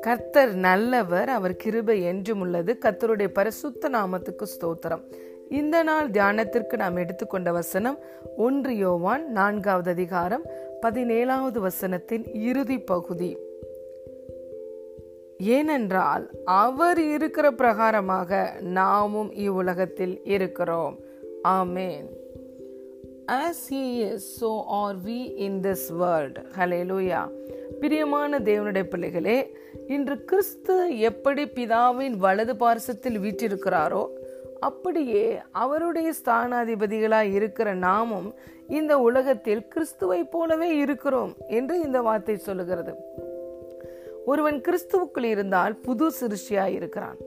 கர்த்தர் நல்லவர் அவர் கிருபை என்றும் உள்ளது. கர்த்தருடைய பரிசுத்த நாமத்துக்கு ஸ்தோத்திரம். இந்த நாள் தியானத்திற்கு நாம் எடுத்துக்கொண்ட வசனம் ஒன்று யோவான் நான்காவது அதிகாரம் பதினேழாவது வசனத்தின் இறுதி பகுதி. ஏனென்றால் அவர் இருக்கிற பிரகாரமாக நாமும் இவ்வுலகத்தில் இருக்கிறோம். ஆமேன். As he is so are we in this world hallelujah பிரியமான தேவனுடைய பிள்ளைகளே இன்று கிறிஸ்து எப்படி பிதாவின் வலது பார்சத்தில் வீற்றிருக்கிறாரோ அப்படியே அவருடைய ஸ்தானாதிபதிகளாய் இருக்கிற நாமும் இந்த உலகத்தில் கிறிஸ்துவை போலவே இருக்கிறோம் என்று இந்த வார்த்தை சொல்லுகிறது. ஒருவன் கிறிஸ்துவுக்குள் இருந்தால் புது சிருஷ்டியாய் இருக்கிறான்.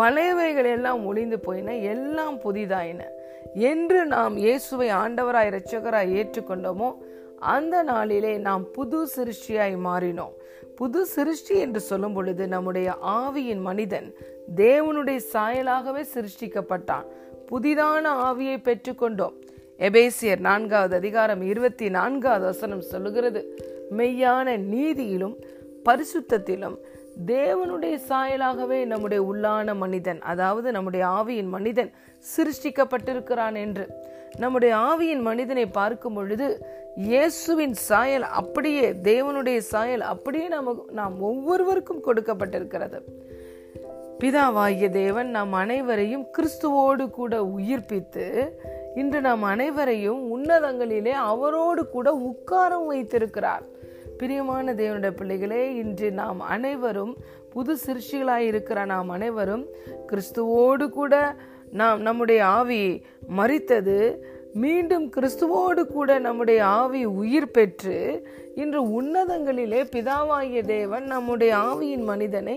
பழையவைகள் எல்லாம் ஒளிந்து போயின எல்லாம் புதிதாயின. என்று நாம் இயேசுவை ஆண்டவராய் இரட்சகராய் ஏற்றுக்கொண்டோமோ அந்த நாளிலே நாம் புது சிருஷ்டியாய் மாறினோம். புது சிருஷ்டி என்று சொல்லும் பொழுது நம்முடைய ஆவியின் மனிதன் தேவனுடைய சாயலாகவே சிருஷ்டிக்கப்பட்டான். புதிதான ஆவியை பெற்றுக்கொண்டோம். எபேசியர் நான்காவது அதிகாரம் இருபத்தி நான்காவது வசனம் சொல்லுகிறது மெய்யான நீதியிலும் பரிசுத்தத்திலும் தேவனுடைய சாயலாகவே நம்முடைய உள்ளான மனிதன் அதாவது நம்முடைய ஆவியின் மனிதன் சிருஷ்டிக்கப்பட்டிருக்கிறான் என்று. நம்முடைய ஆவியின் மனிதனை பார்க்கும் பொழுது இயேசுவின் சாயல் அப்படியே தேவனுடைய சாயல் அப்படியே நமக்கு நாம் ஒவ்வொருவருக்கும் கொடுக்கப்பட்டிருக்கிறது. பிதாவாகிய தேவன் நாம் அனைவரையும் கிறிஸ்துவோடு கூட உயிர்ப்பித்து இன்று நாம் அனைவரையும் உன்னதங்களிலே அவரோடு கூட உட்காரம் வைத்திருக்கிறார். பிரியமான தேவனுடைய பிள்ளைகளே இன்று நாம் அனைவரும் புது சிருஷிகளாக இருக்கிற நாம் அனைவரும் கிறிஸ்துவோடு கூட நாம் நம்முடைய ஆவி மறித்தது மீண்டும் கிறிஸ்துவோடு கூட நம்முடைய ஆவி உயிர் பெற்று இன்று உன்னதங்களிலே பிதாவாகிய தேவன் நம்முடைய ஆவியின் மனிதனை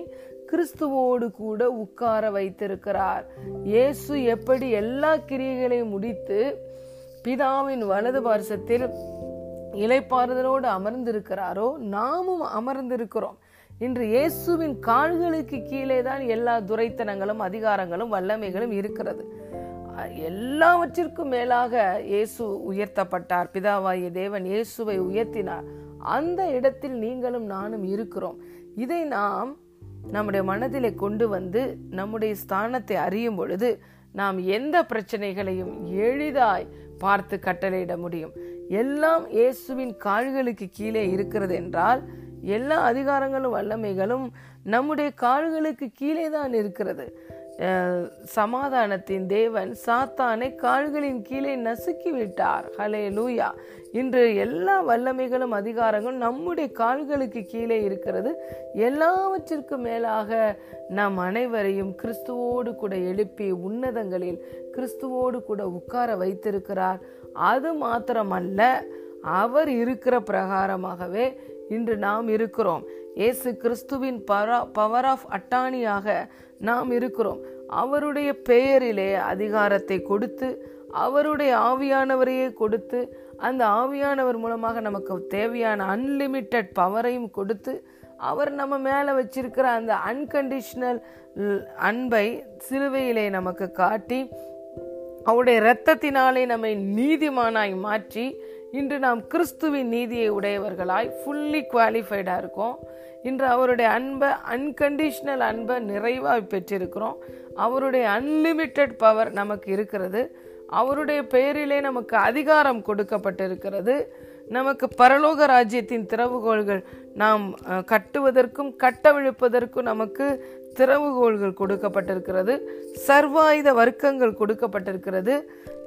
கிறிஸ்துவோடு கூட உட்கார வைத்திருக்கிறார். இயேசு எப்படி எல்லா கிரியைகளையும் முடித்து பிதாவின் வலது பார்சத்தில் இலைப்பாறுதலோடு அமர்ந்திருக்கிறாரோ நாமும் அமர்ந்திருக்கிறோம். இன்று இயேசுவின் கால்களுக்கு கீழே தான் எல்லா துரைத்தனங்களும் அதிகாரங்களும் வல்லமைகளும் இருக்கிறது. எல்லாவற்றிற்கும் மேலாக இயேசு உயர்த்தப்பட்டார். பிதாவாகிய தேவன் இயேசுவை உயர்த்தினார். அந்த இடத்தில் நீங்களும் நானும் இருக்கிறோம். இதை நாம் நம்முடைய மனதிலே கொண்டு வந்து நம்முடைய ஸ்தானத்தை அறியும் பொழுது நாம் எந்த பிரச்சனைகளையும் எளிதாய் பார்த்து கட்டளையிட முடியும். எல்லாம் இயேசுவின் கால்களுக்கு கீழே இருக்கிறது என்றால் எல்லா அதிகாரங்களும் வல்லமைகளும் நம்முடைய கால்களுக்கு கீழே தான் இருக்கிறது. சமாதானத்தின் தேவன் சாத்தானை கால்களின் கீழே நசுக்கி விட்டார் ஹலே லூயா இன்று எல்லா வல்லமைகளும் அதிகாரங்களும் நம்முடைய கால்களுக்கு கீழே இருக்கிறது. எல்லாவற்றிற்கும் மேலாக நம் அனைவரையும் கிறிஸ்துவோடு கூட எழுப்பி உன்னதங்களில் கிறிஸ்துவோடு கூட உட்கார வைத்திருக்கிறார். அது மாத்திரமல்ல அவர் இருக்கிற பிரகாரமாகவே இன்று நாம் இருக்கிறோம். இயேசு கிறிஸ்துவின் பவர் ஆஃப் அட்டானியாக நாம் இருக்கிறோம். அவருடைய பெயரிலே அதிகாரத்தை கொடுத்து அவருடைய ஆவியானவரையே கொடுத்து அந்த ஆவியானவர் மூலமாக நமக்கு தேவையான அன்லிமிட்டெட் பவரையும் கொடுத்து அவர் நம்ம மேலே வச்சிருக்கிற அந்த அன்கண்டிஷனல் அன்பை சிலுவையிலே நமக்கு காட்டி அவருடைய இரத்தத்தினாலே நம்மை நீதிமானாய் மாற்றி இன்று நாம் கிறிஸ்துவின் நீதியை உடையவர்களாய் ஃபுல்லி குவாலிஃபைடாக இருக்கோம். இன்று அவருடைய அன்பை அன்கண்டிஷ்னல் அன்பை நிறைவாக பெற்றிருக்கிறோம். அவருடைய அன்லிமிட்டெட் பவர் நமக்கு இருக்கிறது. அவருடைய பெயரிலே நமக்கு அதிகாரம் கொடுக்கப்பட்டிருக்கிறது. நமக்கு பரலோக ராஜ்யத்தின் திறவுகோள்கள் நாம் கட்டுவதற்கும் கட்டவிழுப்பதற்கும் நமக்கு திறவுகோள்கள் கொடுக்கப்பட்டிருக்கிறது. சர்வாயுத வர்க்கங்கள் கொடுக்கப்பட்டிருக்கிறது.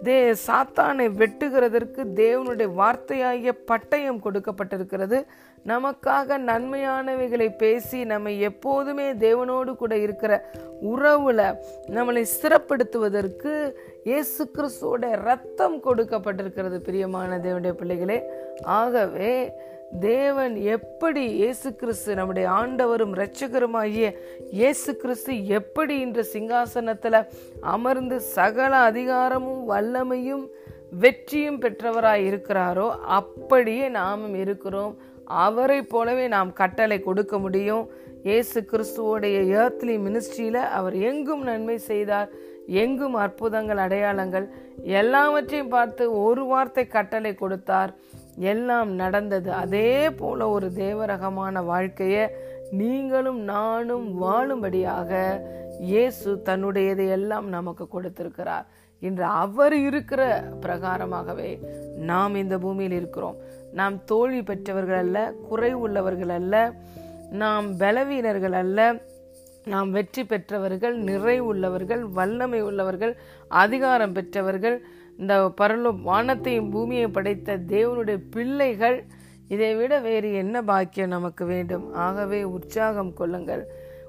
தே சாத்தானை வெட்டுகிறதற்கு தேவனுடைய வார்த்தையாகிய பட்டயம் கொடுக்கப்பட்டிருக்கிறது. நமக்காக நன்மையானவைகளை பேசி நம்ம எப்போதுமே தேவனோடு கூட இருக்கிற உறவுல நம்மளை சிறப்படுத்துவதற்கு இயேசு கிறிஸ்துவோட ரத்தம் கொடுக்கப்பட்டிருக்கிறது பிரியமான தேவனுடைய பிள்ளைகளே. ஆகவே தேவன் எப்படி இயேசு கிறிஸ்து நம்முடைய ஆண்டவரும் இரட்சகருமாகிய இயேசு கிறிஸ்து எப்படி இன்று சிங்காசனத்தில் அமர்ந்து சகல அதிகாரமும் வல்லமையும் வெற்றியும் பெற்றவராய் இருக்கிறாரோ அப்படியே நாமும் இருக்கிறோம். அவரை போலவே நாம் கட்டளை கொடுக்க முடியும். இயேசு கிறிஸ்துவோடைய ஏர்த்லி மினிஸ்ட்ரியில் அவர் எங்கும் நன்மை செய்தார். எங்கும் அற்புதங்கள் அடையாளங்கள் எல்லாவற்றையும் பார்த்து ஒரு வார்த்தை கட்டளை கொடுத்தார். எல்லாம் நடந்தது. அதே போல ஒரு தேவரகமான வாழ்க்கையை நீங்களும் நானும் வாழும்படியாக இயேசு தன்னுடையதை எல்லாம் நமக்கு கொடுத்திருக்கிறார். இன்று அவர் இருக்கிற பிரகாரமாகவே நாம் இந்த பூமியில் இருக்கிறோம். நாம் தோல்வி பெற்றவர்கள் அல்ல குறை உள்ளவர்கள் அல்ல நாம் பலவீனர்கள் அல்ல நாம் வெற்றி பெற்றவர்கள் நிறைவுள்ளவர்கள் வல்லமை உள்ளவர்கள் அதிகாரம் பெற்றவர்கள் இந்த பரலோ வானத்தையும் பூமியையும் படைத்த தேவனுடைய பிள்ளைகள் இதை விட வேறு என்ன பாக்கியம் நமக்கு வேண்டும்? ஆகவே உற்சாகம் கொள்ளுங்கள்.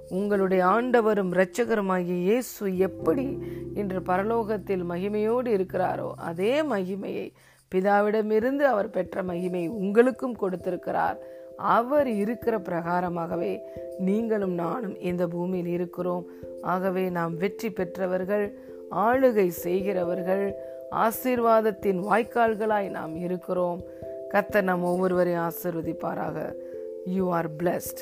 உங்களுடைய ஆண்டவரும் இரட்சகருமாகிய இயேசு எப்படி இன்று பரலோகத்தில் மகிமையோடு இருக்கிறாரோ அதே மகிமையை பிதாவிடமிருந்து அவர் பெற்ற மகிமை உங்களுக்கும் கொடுத்திருக்கிறார். அவர் இருக்கிற பிரகாரமாகவே நீங்களும் நானும் இந்த பூமியில் இருக்கிறோம். ஆகவே நாம் வெற்றி பெற்றவர்கள் ஆளுகை செய்கிறவர்கள் ஆசீர்வாதத்தின் வாய்க்கால்களாய் நாம் இருக்கிறோம். கத்த நம் ஒவ்வொருவரையும் ஆசிர்வதிப்பாராக. You are blessed